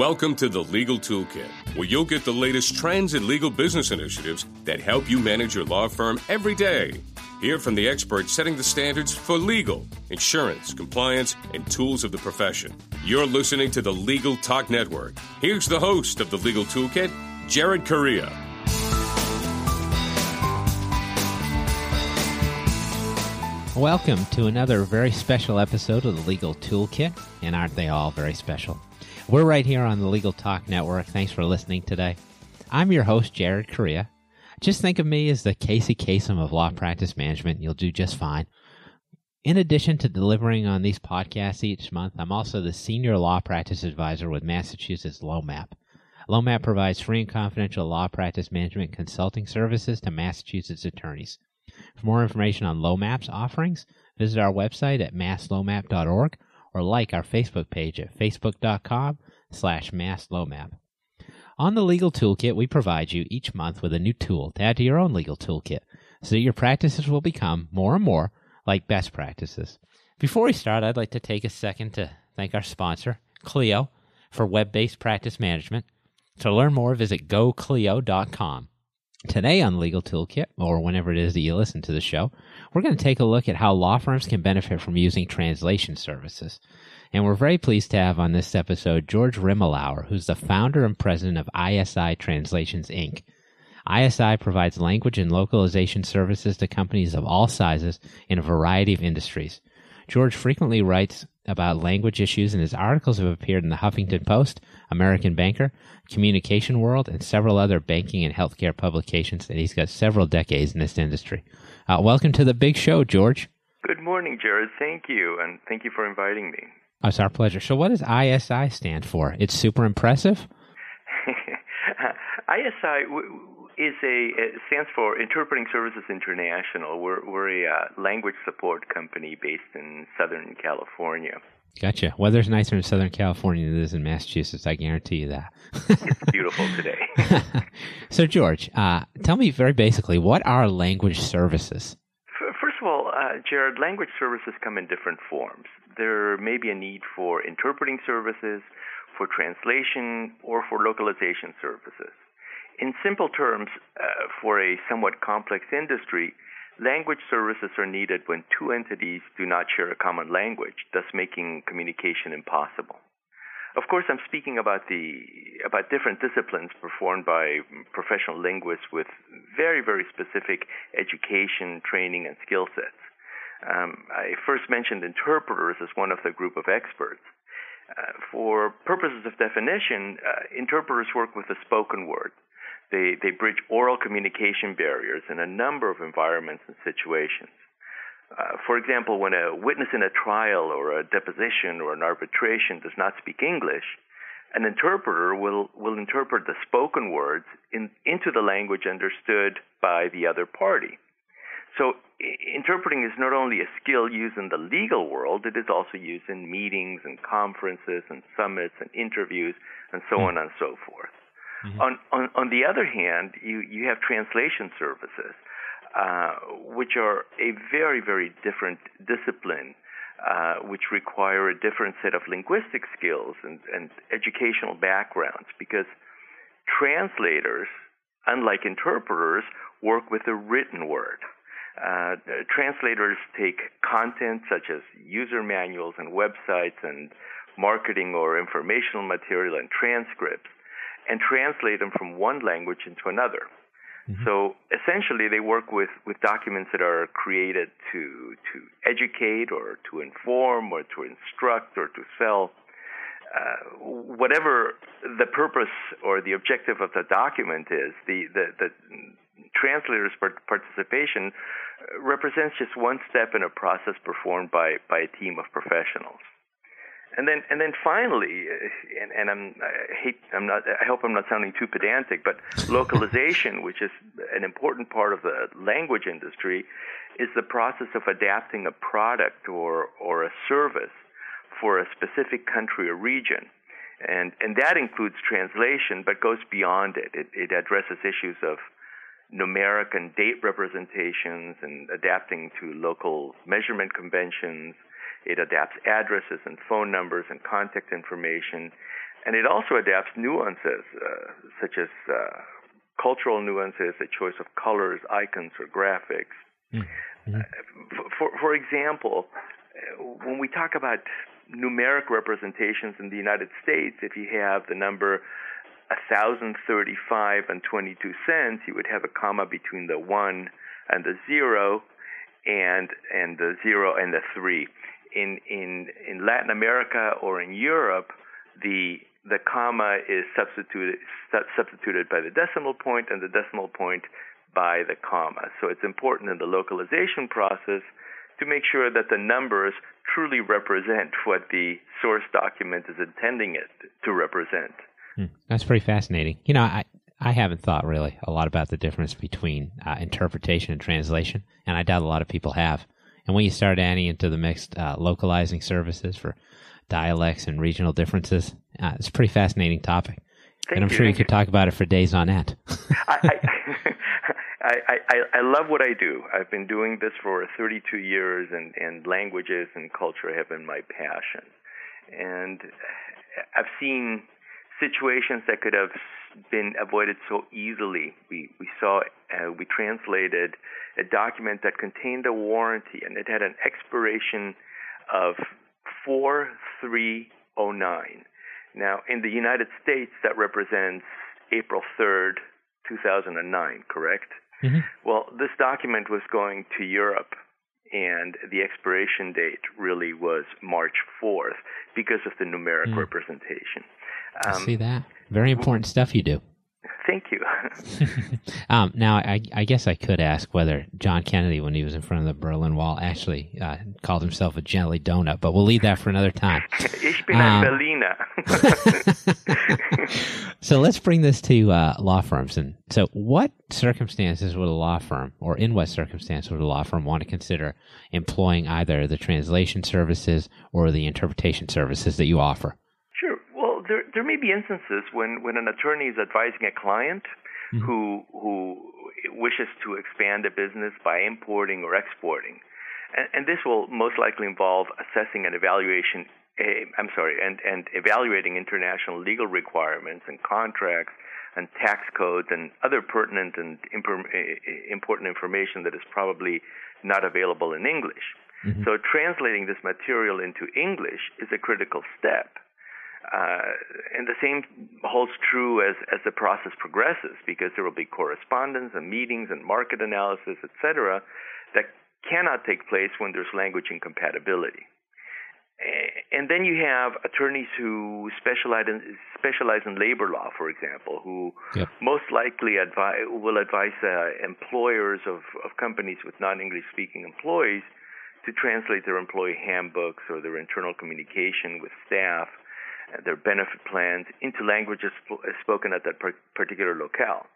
Welcome to the Legal Toolkit, where you'll get the latest trends and legal business initiatives that help you manage your law firm every day. Hear from the experts setting the standards for legal, insurance, compliance, and tools of the profession. You're listening to the Legal Talk Network. Here's the host of the Legal Toolkit, Jared Correia. Welcome to another very special episode of the Legal Toolkit, and aren't they all very special? We're right here on the Legal Talk Network. Thanks for listening today. I'm your host, Jared Correia. Just think of me as the Casey Kasem of law practice management. You'll do just fine. In addition to delivering on these podcasts each month, I'm also the senior law practice advisor with Massachusetts LoMAP. LoMAP provides free and confidential law practice management consulting services to Massachusetts attorneys. For more information on LoMAP's offerings, visit our website at masslomap.org or like our Facebook page at facebook.com slash masslomap. On the Legal Toolkit, we provide you each month with a new tool to add to your own legal toolkit so that your practices will become more and more like best practices. Before we start, I'd like to take a second to thank our sponsor, Clio, for web based practice management. To learn more, visit goclio.com. Today on Legal Toolkit, or whenever it is that you listen to the show, we're going to take a look at how law firms can benefit from using translation services. And we're very pleased to have on this episode George Rimalower, who's the founder and president of ISI Translations Inc. ISI provides language and localization services to companies of all sizes in a variety of industries. George frequently writes about language issues, and his articles have appeared in the Huffington Post, American Banker, Communication World, and several other banking and healthcare publications. And he's got several decades in this industry. Uh, welcome to the big show, George. Good morning, Jared. Thank you, and thank you for inviting me. It's our pleasure. So, what does ISI stand for? It's super impressive. ISI is a stands for Interpreting Services International. We're we're a uh, language support company based in Southern California. Gotcha. Weather's nicer in Southern California than it is in Massachusetts. I guarantee you that. it's beautiful today. so, George, uh, tell me very basically, what are language services? First of all, uh, Jared, language services come in different forms there may be a need for interpreting services, for translation, or for localization services. In simple terms, uh, for a somewhat complex industry, language services are needed when two entities do not share a common language, thus making communication impossible. Of course, I'm speaking about the about different disciplines performed by professional linguists with very, very specific education, training, and skill sets. Um, I first mentioned interpreters as one of the group of experts. Uh, for purposes of definition, uh, interpreters work with the spoken word. They, they bridge oral communication barriers in a number of environments and situations. Uh, for example, when a witness in a trial or a deposition or an arbitration does not speak English, an interpreter will, will interpret the spoken words in, into the language understood by the other party. So interpreting is not only a skill used in the legal world, it is also used in meetings and conferences and summits and interviews and so on and so forth. Mm-hmm. On, on, on the other hand, you, you have translation services, uh, which are a very, very different discipline, uh, which require a different set of linguistic skills and, and educational backgrounds because translators, unlike interpreters, work with the written word. Uh, translators take content such as user manuals and websites and marketing or informational material and transcripts and translate them from one language into another. Mm-hmm. So essentially, they work with, with documents that are created to to educate or to inform or to instruct or to sell. Uh, whatever the purpose or the objective of the document is, the, the, the translator's participation uh, represents just one step in a process performed by, by a team of professionals. And then, and then finally, uh, and, and I'm, I hate, I'm not, I hope I'm not sounding too pedantic, but localization, which is an important part of the language industry, is the process of adapting a product or, or a service for a specific country or region. And, and that includes translation, but goes beyond it. It, it addresses issues of numeric and date representations and adapting to local measurement conventions. It adapts addresses and phone numbers and contact information. And it also adapts nuances, uh, such as uh, cultural nuances, the choice of colors, icons, or graphics. Mm-hmm. Uh, for, for example, uh, when we talk about numeric representations in the United States, if you have the number 1035 and 22 cents, you would have a comma between the 1 and the 0 and and the 0 and the 3. In in in Latin America or in Europe, the the comma is substituted substituted by the decimal point and the decimal point by the comma. So it's important in the localization process to make sure that the numbers truly represent what the source document is intending it to represent. Hmm. That's pretty fascinating. You know, I I haven't thought really a lot about the difference between uh, interpretation and translation, and I doubt a lot of people have. And when you start adding into the mixed uh, localizing services for dialects and regional differences, uh, it's a pretty fascinating topic. Thank and I'm you, sure you could talk about it for days on end. I, I, I, I love what I do. I've been doing this for 32 years, and, and languages and culture have been my passion. And I've seen situations that could have been avoided so easily. We we saw uh, we translated a document that contained a warranty, and it had an expiration of four three oh nine. Now, in the United States, that represents April third, two thousand and nine. Correct? Mm-hmm. Well, this document was going to Europe, and the expiration date really was March 4th because of the numeric Mm. representation. I see that. Very important stuff you do. Thank you. um, now, I, I guess I could ask whether John Kennedy, when he was in front of the Berlin Wall, actually uh, called himself a jelly donut, but we'll leave that for another time. ich bin ein Um, Berliner. so let's bring this to uh, law firms. And so, what circumstances would a law firm, or in what circumstance would a law firm want to consider employing either the translation services or the interpretation services that you offer? There may be instances when when an attorney is advising a client Mhm. who who wishes to expand a business by importing or exporting, and, and this will most likely involve assessing and evaluation. eh, I'm sorry, and and evaluating international legal requirements and contracts and tax codes and other pertinent and impor- important information that is probably not available in English. Mhm. So translating this material into English is a critical step. Uh, and the same holds true as, as the process progresses because there will be correspondence and meetings and market analysis, etc., that cannot take place when there's language incompatibility. And then you have attorneys who specialize in, specialize in labor law, for example, who Yep. most likely advise, will advise uh, employers of, of companies with non-English speaking employees to translate their employee handbooks or their internal communication with staff, their benefit plans into languages spoken at that particular locale.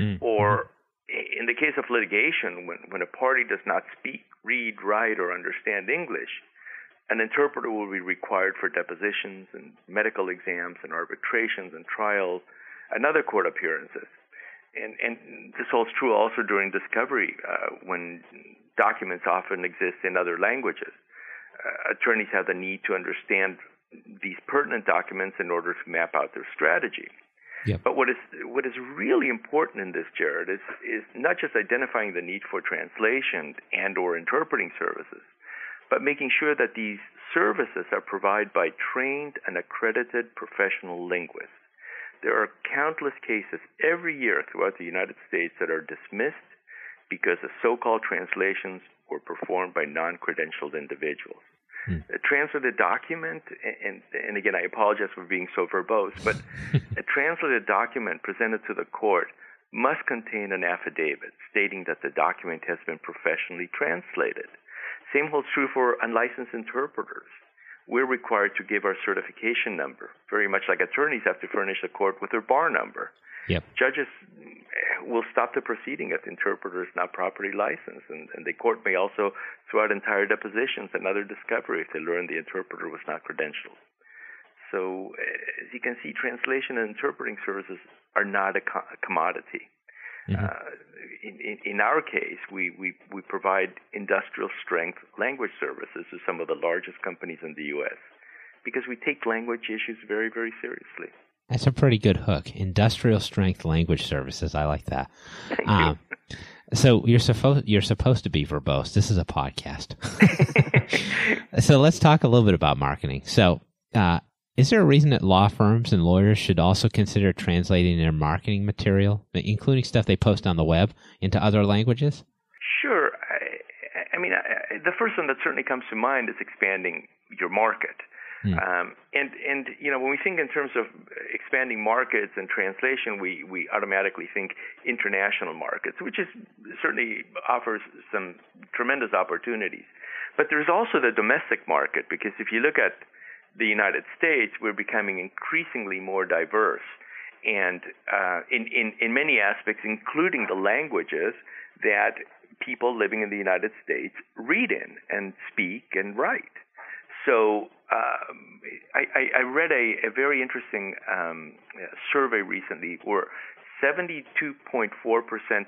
Mm. Or in the case of litigation, when, when a party does not speak, read, write, or understand English, an interpreter will be required for depositions and medical exams and arbitrations and trials and other court appearances. And, and this holds true also during discovery uh, when documents often exist in other languages. Uh, attorneys have the need to understand these pertinent documents in order to map out their strategy. Yep. But what is what is really important in this, Jared, is is not just identifying the need for translation and or interpreting services, but making sure that these services are provided by trained and accredited professional linguists. There are countless cases every year throughout the United States that are dismissed because the so-called translations were performed by non-credentialed individuals. Hmm. A translated document, and, and again, I apologize for being so verbose, but a translated document presented to the court must contain an affidavit stating that the document has been professionally translated. Same holds true for unlicensed interpreters. We're required to give our certification number, very much like attorneys have to furnish the court with their bar number. Yep. Judges will stop the proceeding if the interpreter is not properly licensed, and, and the court may also throw out entire depositions and other discovery if they learn the interpreter was not credentialed. So, as you can see, translation and interpreting services are not a, co- a commodity. Mhm. Uh, in, in, in our case, we, we, we provide industrial strength language services to some of the largest companies in the U.S. because we take language issues very, very seriously. That's a pretty good hook. Industrial strength language services. I like that. Thank um, you. So you're supposed you're supposed to be verbose. This is a podcast. so let's talk a little bit about marketing. So, uh, is there a reason that law firms and lawyers should also consider translating their marketing material, including stuff they post on the web, into other languages? Sure. I, I mean, I, the first one that certainly comes to mind is expanding your market. Mm. Um, and and you know when we think in terms of expanding markets and translation, we we automatically think international markets, which is certainly offers some tremendous opportunities. But there's also the domestic market because if you look at the United States, we're becoming increasingly more diverse, and uh, in in in many aspects, including the languages that people living in the United States read in and speak and write. So um, I, I, read a, a very interesting um, survey recently where 72.4%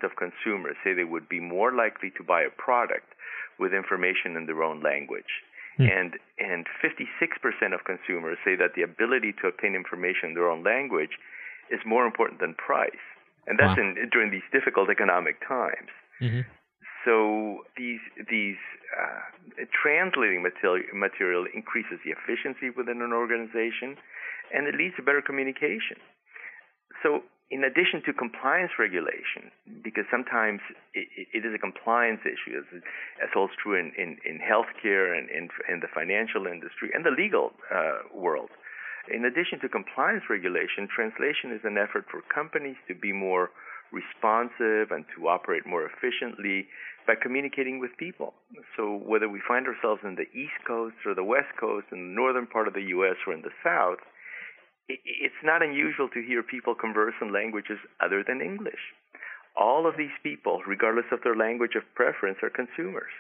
of consumers say they would be more likely to buy a product with information in their own language. Hmm. And and 56% of consumers say that the ability to obtain information in their own language is more important than price. And that's wow. in, during these difficult economic times. Mm-hmm. So these these uh, translating material, material increases the efficiency within an organization, and it leads to better communication. So in addition to compliance regulation, because sometimes it, it is a compliance issue, as, as holds true in, in, in healthcare and in, in the financial industry and the legal uh, world. In addition to compliance regulation, translation is an effort for companies to be more responsive and to operate more efficiently by communicating with people. So whether we find ourselves in the East Coast or the West Coast, in the northern part of the U.S. or in the South, it's not unusual to hear people converse in languages other than English. All of these people, regardless of their language of preference, are consumers.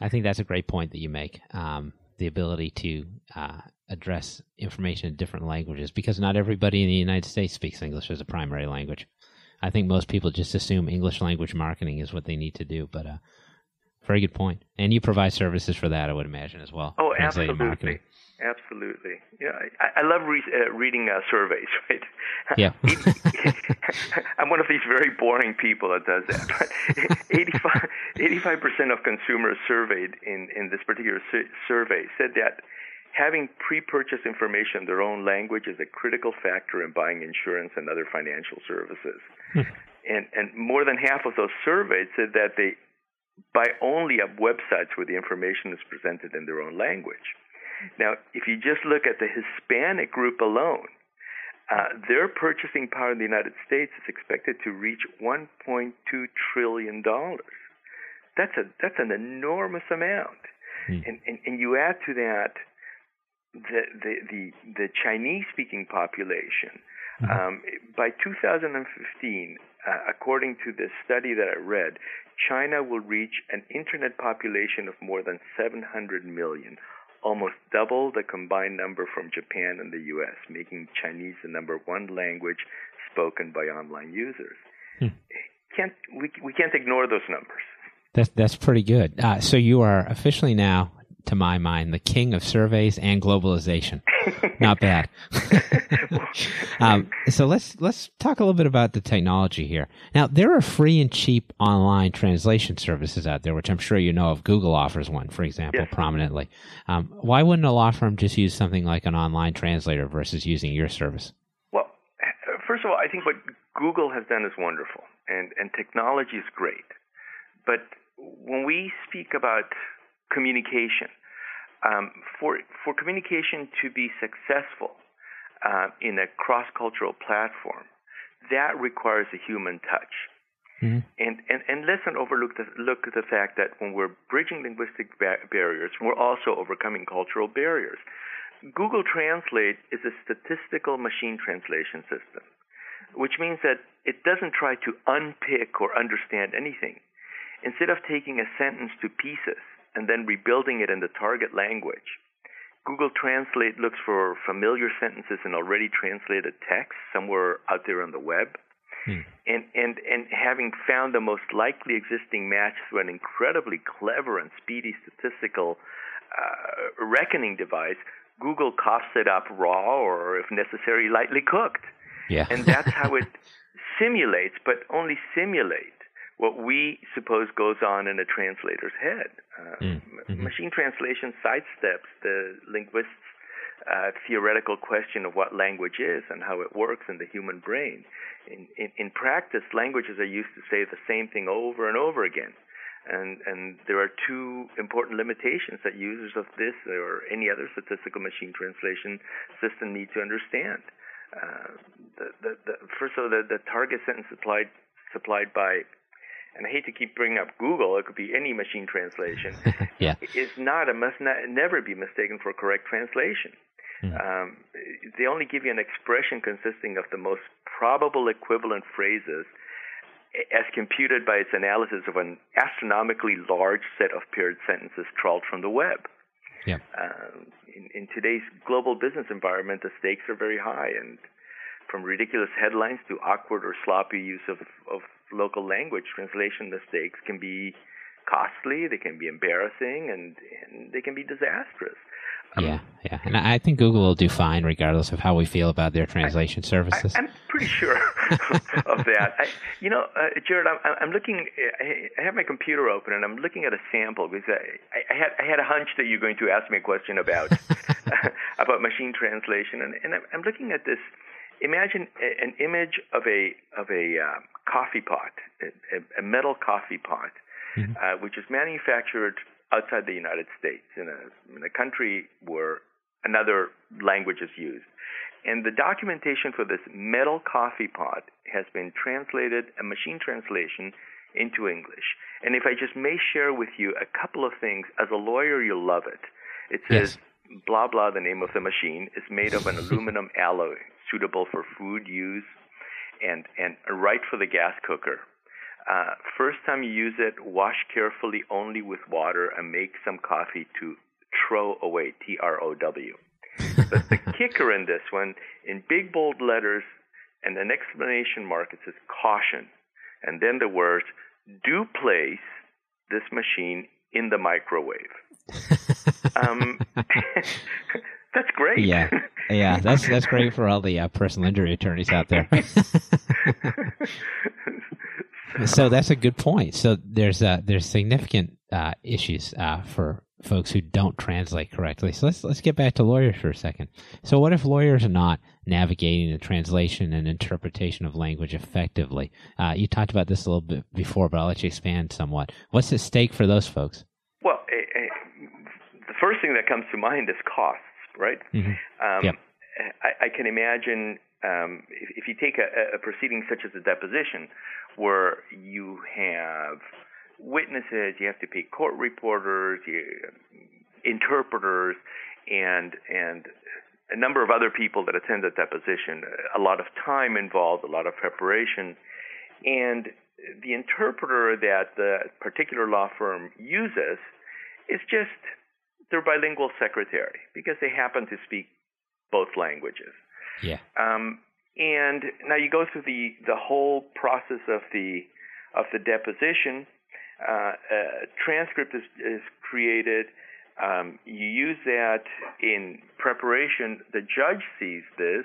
I think that's a great point that you make. Um, the ability to uh, address information in different languages, because not everybody in the United States speaks English as a primary language. I think most people just assume English language marketing is what they need to do, but uh, very good point. And you provide services for that, I would imagine, as well. Oh, absolutely. Marketing. Absolutely. Yeah, I, I love re- uh, reading uh, surveys. Right? Yeah. I'm one of these very boring people that does that. But 85 percent of consumers surveyed in in this particular su- survey said that having pre-purchase information in their own language is a critical factor in buying insurance and other financial services. Hmm. and and more than half of those surveyed said that they buy only at websites where the information is presented in their own language. Now, if you just look at the Hispanic group alone, uh, their purchasing power in the United States is expected to reach 1.2 trillion dollars. That's a that's an enormous amount, hmm. and, and and you add to that the the the, the Chinese speaking population. Mm-hmm. Um, by 2015, uh, according to the study that I read, China will reach an internet population of more than 700 million, almost double the combined number from Japan and the U.S., making Chinese the number one language spoken by online users. Hmm. Can't we? We can't ignore those numbers. That's that's pretty good. Uh, so you are officially now to my mind, the king of surveys and globalization. Not bad. um, so let's let's talk a little bit about the technology here. Now, there are free and cheap online translation services out there, which I'm sure you know of. Google offers one, for example, yes. prominently. Um, why wouldn't a law firm just use something like an online translator versus using your service? Well, first of all, I think what Google has done is wonderful, and and technology is great, but when we speak about communication. Um, for for communication to be successful uh, in a cross cultural platform, that requires a human touch. Mm-hmm. And, and and let's not overlook the look at the fact that when we're bridging linguistic ba- barriers, we're also overcoming cultural barriers. Google Translate is a statistical machine translation system, which means that it doesn't try to unpick or understand anything. Instead of taking a sentence to pieces and then rebuilding it in the target language. Google Translate looks for familiar sentences in already translated text somewhere out there on the web. Hmm. And, and, and having found the most likely existing match through an incredibly clever and speedy statistical uh, reckoning device, Google coughs it up raw or, if necessary, lightly cooked. Yeah. and that's how it simulates, but only simulates what we suppose goes on in a translator's head. Uh, mm, mm-hmm. Machine translation sidesteps the linguist's uh, theoretical question of what language is and how it works in the human brain. In, in, in practice, languages are used to say the same thing over and over again. And, and there are two important limitations that users of this or any other statistical machine translation system need to understand. Uh, the, the, the, first of all, the, the target sentence supplied supplied by and I hate to keep bringing up Google, it could be any machine translation, yeah. is not, it must not, never be mistaken for correct translation. Mm. Um, they only give you an expression consisting of the most probable equivalent phrases as computed by its analysis of an astronomically large set of paired sentences trawled from the web. Yeah. Um, in, in today's global business environment, the stakes are very high, and from ridiculous headlines to awkward or sloppy use of, of local language, translation mistakes can be costly, they can be embarrassing, and, and they can be disastrous. Um, yeah, yeah, and I think Google will do fine regardless of how we feel about their translation I, services. I, am pretty sure of that. I, you know, uh, Jared, I'm, I'm looking. I have my computer open and I'm looking at a sample because I, I had I had a hunch that you're going to ask me a question about about machine translation, and, and I'm looking at this imagine an image of a of a uh, coffee pot, a, a, metal coffee pot, mm-hmm. uh, which is manufactured outside the United States in a in a country where another language is used. And the documentation for this metal coffee pot has been translated, a machine translation, into English. And if I just may share with you a couple of things, as a lawyer, you'll love it. It says, yes. blah, blah, the name of the machine is made of an aluminum alloy suitable for food use and, and right for the gas cooker. Uh, first time you use it, wash carefully only with water and make some coffee to throw away, T R O W. but the kicker in this one, in big bold letters and an exclamation mark, it says caution. And then the words, do place this machine in the microwave. um, that's great. Yeah, yeah, that's that's great for all the uh, personal injury attorneys out there. so that's a good point. So there's uh, there's significant uh, issues uh, for folks who don't translate correctly. So let's let's get back to lawyers for a second. So what if lawyers are not navigating the translation and interpretation of language effectively? Uh, you talked about this a little bit before, but I'll let you expand somewhat. What's at stake for those folks? Well, the first thing that comes to mind is cost right? Mm-hmm. Um, yep. I, I, can imagine um, if, if, you take a, a, proceeding such as a deposition, where you have witnesses, you have to pay court reporters, you, interpreters, and and a number of other people that attend the deposition. A lot of time involved, a lot of preparation, and the interpreter that the particular law firm uses is just their bilingual secretary because they happen to speak both languages. Yeah. Um, and now you go through the the whole process of the of the deposition. Uh, a transcript is, is created. Um, you use that in preparation. The judge sees this,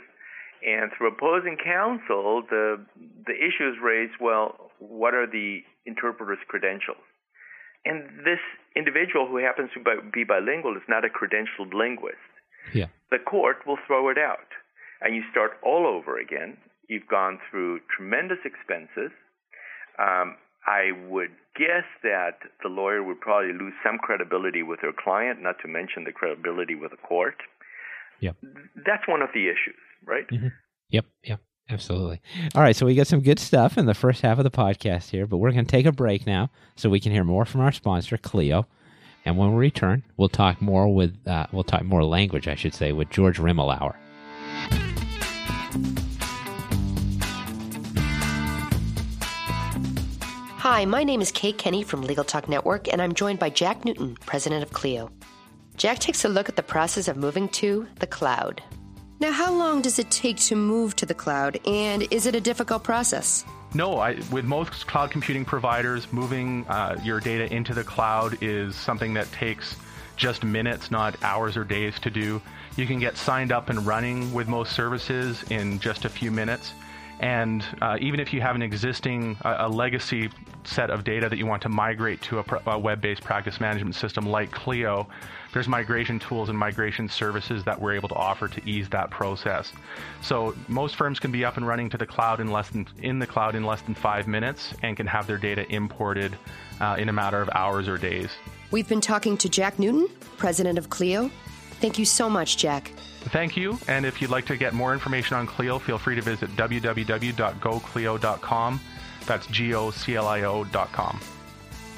and through opposing counsel, the the issue is raised. Well, what are the interpreter's credentials? And this individual who happens to be bilingual is not a credentialed linguist. Yeah. The court will throw it out, and you start all over again. You've gone through tremendous expenses. Um, I would guess that the lawyer would probably lose some credibility with their client, not to mention the credibility with the court. Yep. That's one of the issues, right? Mm-hmm. Yep, yep. Absolutely. All right, so we got some good stuff in the first half of the podcast here, but we're going to take a break now so we can hear more from our sponsor, Clio. And when we return, we'll talk more with uh, we'll talk more language, I should say, with George Rimalower. Hi, my name is Kate Kenny from Legal Talk Network, and I'm joined by Jack Newton, president of Clio. Jack takes a look at the process of moving to the cloud. Now, how long does it take to move to the cloud, and is it a difficult process? No, I, with most cloud computing providers, moving uh, your data into the cloud is something that takes just minutes, not hours or days to do. You can get signed up and running with most services in just a few minutes. And uh, even if you have an existing, uh, a legacy set of data that you want to migrate to a, a web based practice management system like Clio, there's migration tools and migration services that we're able to offer to ease that process. So most firms can be up and running to the cloud in less than in the cloud in less than five minutes and can have their data imported uh, in a matter of hours or days. We've been talking to Jack Newton, president of Clio. Thank you so much, Jack. Thank you. And if you'd like to get more information on Clio, feel free to visit www.goclio.com. That's G O C L I O.com.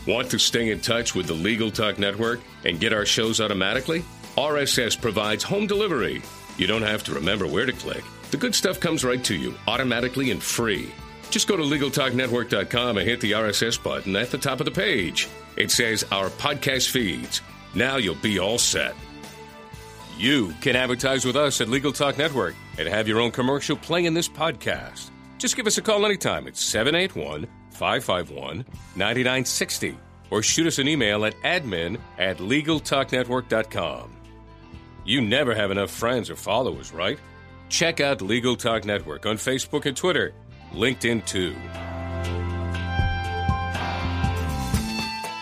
Want to stay in touch with the Legal Talk Network and get our shows automatically? RSS provides home delivery. You don't have to remember where to click. The good stuff comes right to you automatically and free. Just go to LegalTalkNetwork.com and hit the RSS button at the top of the page. It says Our Podcast Feeds. Now you'll be all set. You can advertise with us at Legal Talk Network and have your own commercial play in this podcast. Just give us a call anytime at 781 551 9960 or shoot us an email at admin at LegalTalkNetwork.com. You never have enough friends or followers, right? Check out Legal Talk Network on Facebook and Twitter, LinkedIn too.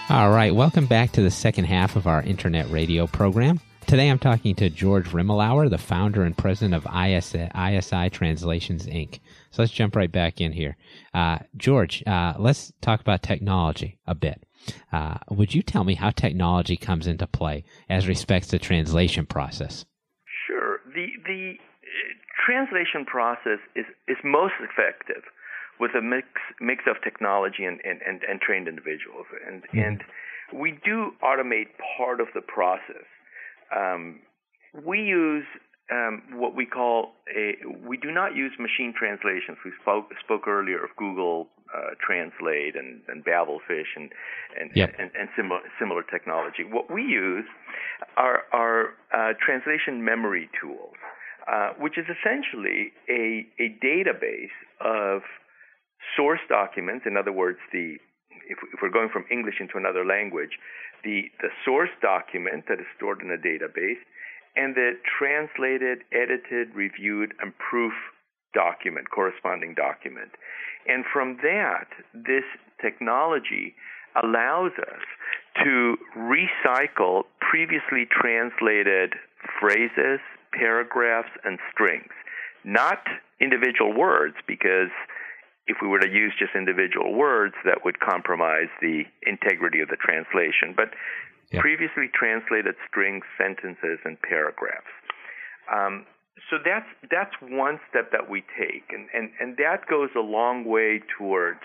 All right, welcome back to the second half of our internet radio program. Today I'm talking to George Rimalower, the founder and president of ISI, ISI Translations Inc. So let's jump right back in here. Uh, George, uh, let's talk about technology a bit. Uh, would you tell me how technology comes into play as respects the translation process? Sure. The the uh, translation process is is most effective with a mix mix of technology and and, and, and trained individuals, and mm-hmm. and we do automate part of the process. Um, we use um, what we call a. We do not use machine translations. We spoke spoke earlier of Google uh, Translate and, and Babelfish and and, yep. and, and similar similar technology. What we use are are uh, translation memory tools, uh, which is essentially a a database of source documents. In other words, the if, if we're going from English into another language, the the source document that is stored in a database and the translated, edited, reviewed, and proof document, corresponding document. And from that, this technology allows us to recycle previously translated phrases, paragraphs, and strings. Not individual words, because if we were to use just individual words, that would compromise the integrity of the translation. But previously translated strings, sentences, and paragraphs. Um, so that's that's one step that we take, and, and, and that goes a long way towards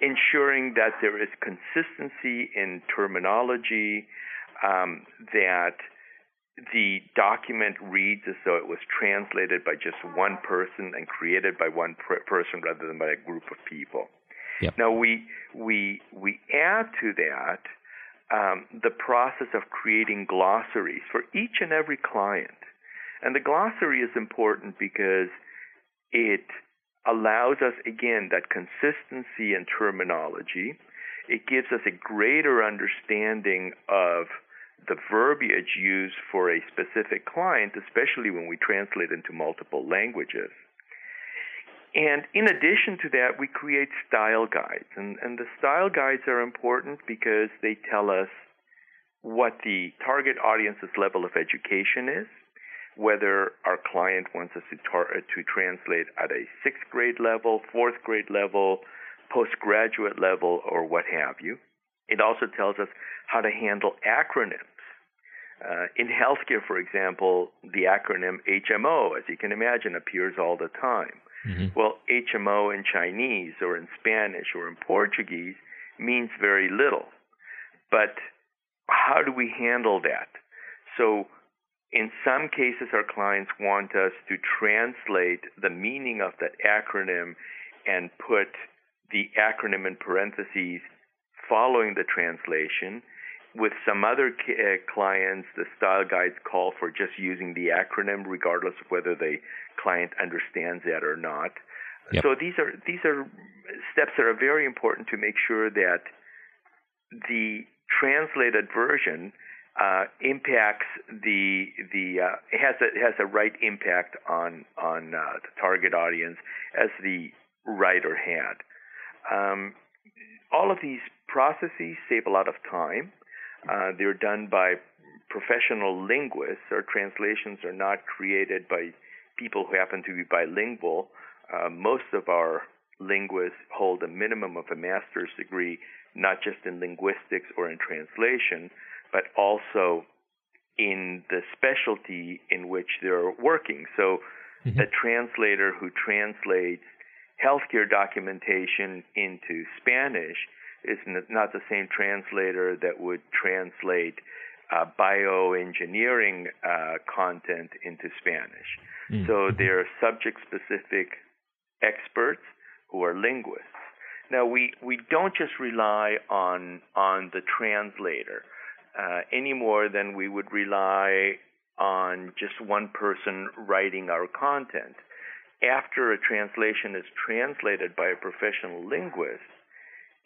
ensuring that there is consistency in terminology, um, that the document reads as though it was translated by just one person and created by one per- person rather than by a group of people. Yep. Now we we we add to that um, the process of creating glossaries for each and every client. And the glossary is important because it allows us, again, that consistency in terminology. It gives us a greater understanding of the verbiage used for a specific client, especially when we translate into multiple languages. And in addition to that, we create style guides. And, and the style guides are important because they tell us what the target audience's level of education is, whether our client wants us to, tar- uh, to translate at a sixth grade level, fourth grade level, postgraduate level, or what have you. It also tells us how to handle acronyms. Uh, in healthcare, for example, the acronym HMO, as you can imagine, appears all the time. Mm-hmm. Well, HMO in Chinese or in Spanish or in Portuguese means very little. But how do we handle that? So, in some cases, our clients want us to translate the meaning of that acronym and put the acronym in parentheses following the translation. With some other uh, clients, the style guides call for just using the acronym, regardless of whether the client understands that or not. Yep. So these are these are steps that are very important to make sure that the translated version uh, impacts the the uh, has a has a right impact on on uh, the target audience as the writer had. Um, all of these processes save a lot of time. Uh, they're done by professional linguists. Our translations are not created by people who happen to be bilingual. Uh, most of our linguists hold a minimum of a master's degree, not just in linguistics or in translation, but also in the specialty in which they're working. So, mm-hmm. a translator who translates healthcare documentation into Spanish is not the same translator that would translate uh, bioengineering uh, content into Spanish. Mm-hmm. So they're subject specific experts who are linguists. Now we, we don't just rely on on the translator uh, any more than we would rely on just one person writing our content. After a translation is translated by a professional linguist,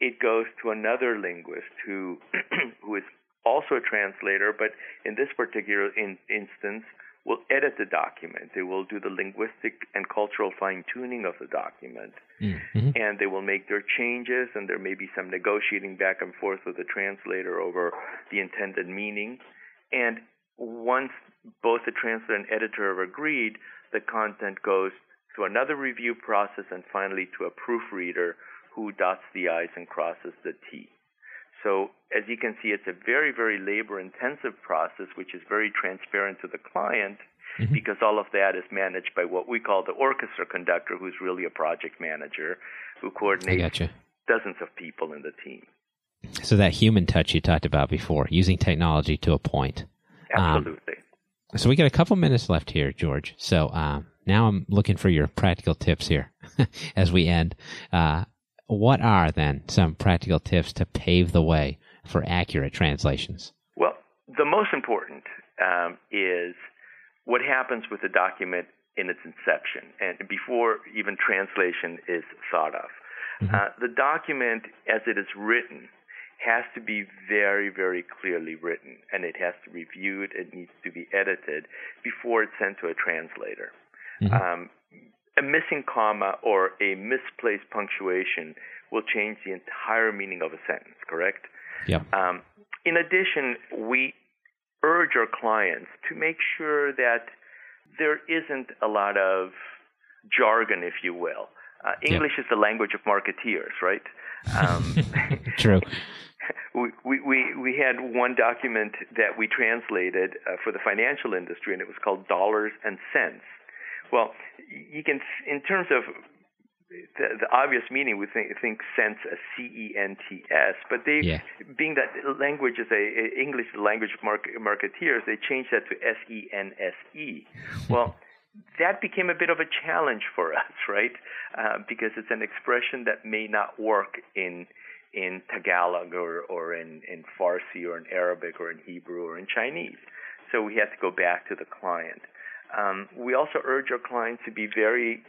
it goes to another linguist who who is also a translator, but in this particular in, instance, will edit the document. They will do the linguistic and cultural fine tuning of the document. Mm-hmm. And they will make their changes, and there may be some negotiating back and forth with the translator over the intended meaning. And once both the translator and editor have agreed, the content goes to another review process and finally to a proofreader who dots the I's and crosses the T. So as you can see, it's a very, very labor intensive process, which is very transparent to the client mm-hmm. because all of that is managed by what we call the orchestra conductor, who's really a project manager who coordinates dozens of people in the team. So that human touch you talked about before, using technology to a point. Absolutely. Um, so we got a couple minutes left here, George. So um, now I'm looking for your practical tips here as we end. Uh, what are then some practical tips to pave the way for accurate translations? Well, the most important um, is what happens with the document in its inception and before even translation is thought of. Mm-hmm. Uh, the document, as it is written, has to be very, very clearly written, and it has to be reviewed. It needs to be edited before it's sent to a translator. Mm-hmm. Um, a missing comma or a misplaced punctuation will change the entire meaning of a sentence, correct? Yep. Um, in addition, we urge our clients to make sure that there isn't a lot of jargon, if you will. Uh, English yep. is the language of marketeers, right? Um, True. We, we, we had one document that we translated uh, for the financial industry, and it was called Dollars and Cents. Well, you can, in terms of the, the obvious meaning, we think, think cents as C E N T S, but they, yeah. being that language is a, a English language of market, marketeers, they changed that to S E N S E. Well, that became a bit of a challenge for us, right? Uh, because it's an expression that may not work in in Tagalog or, or in, in Farsi or in Arabic or in Hebrew or in Chinese. So we had to go back to the client. Um, we also urge our clients to be very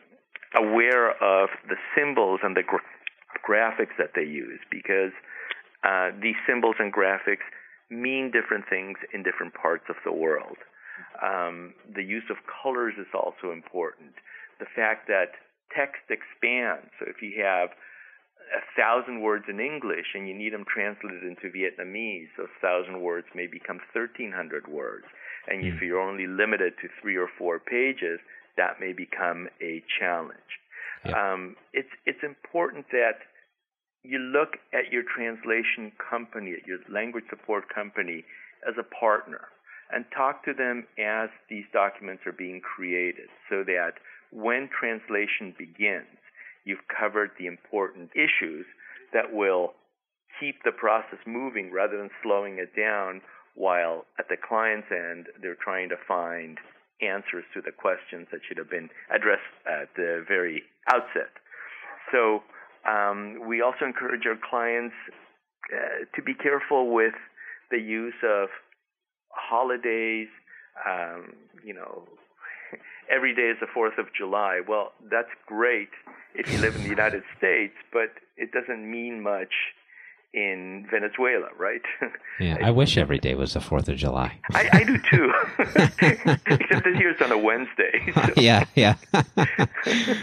aware of the symbols and the gra- graphics that they use because uh, these symbols and graphics mean different things in different parts of the world. Um, the use of colors is also important. The fact that text expands. So if you have a thousand words in English and you need them translated into Vietnamese, those thousand words may become 1,300 words. And if hmm. you're only limited to three or four pages, that may become a challenge. Um, it's it's important that you look at your translation company, at your language support company, as a partner, and talk to them as these documents are being created, so that when translation begins, you've covered the important issues that will keep the process moving rather than slowing it down while at the client's end they're trying to find answers to the questions that should have been addressed at the very outset. So um, we also encourage our clients uh, to be careful with the use of holidays. Um, you know, every day is the Fourth of July. Well, that's great if you live in the United States, but it doesn't mean much in Venezuela, right? Yeah, I wish every day was the Fourth of July. I, I do too, except this year it's on a Wednesday. So. yeah, yeah.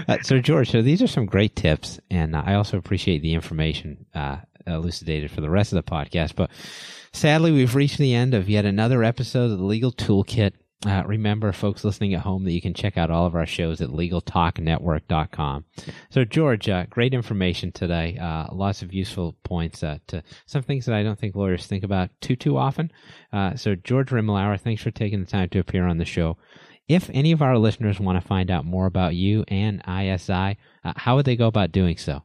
uh, so, George, so these are some great tips, and uh, I also appreciate the information uh, elucidated for the rest of the podcast. But sadly, we've reached the end of yet another episode of the Legal Toolkit. Uh, remember, folks listening at home, that you can check out all of our shows at LegalTalkNetwork.com. So, George, uh, great information today. Uh, lots of useful points uh, to some things that I don't think lawyers think about too too often. Uh, so, George Rimalower, thanks for taking the time to appear on the show. If any of our listeners want to find out more about you and ISI, uh, how would they go about doing so?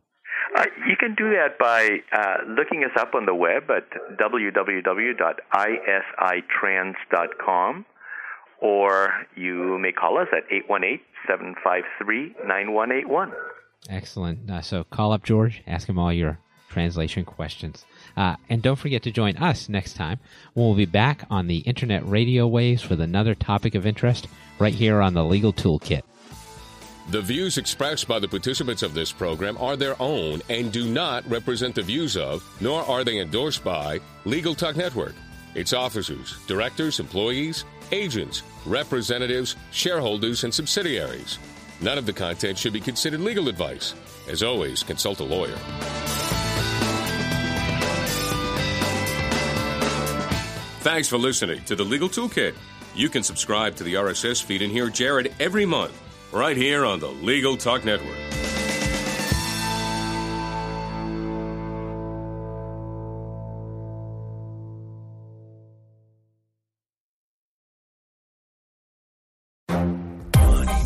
You can do that by looking us up on the web at www.isitrans.com or you may call us at 818-753-9181. Excellent. Uh, so call up George, ask him all your translation questions. Uh, and don't forget to join us next time when we'll be back on the internet radio waves with another topic of interest right here on the Legal Toolkit. The views expressed by the participants of this program are their own and do not represent the views of, nor are they endorsed by, Legal Talk Network, its officers, directors, employees, agents, representatives, shareholders, and subsidiaries. None of the content should be considered legal advice. As always, consult a lawyer. Thanks for listening to the Legal Toolkit. You can subscribe to the RSS feed and hear Jared every month, right here on the Legal Talk Network.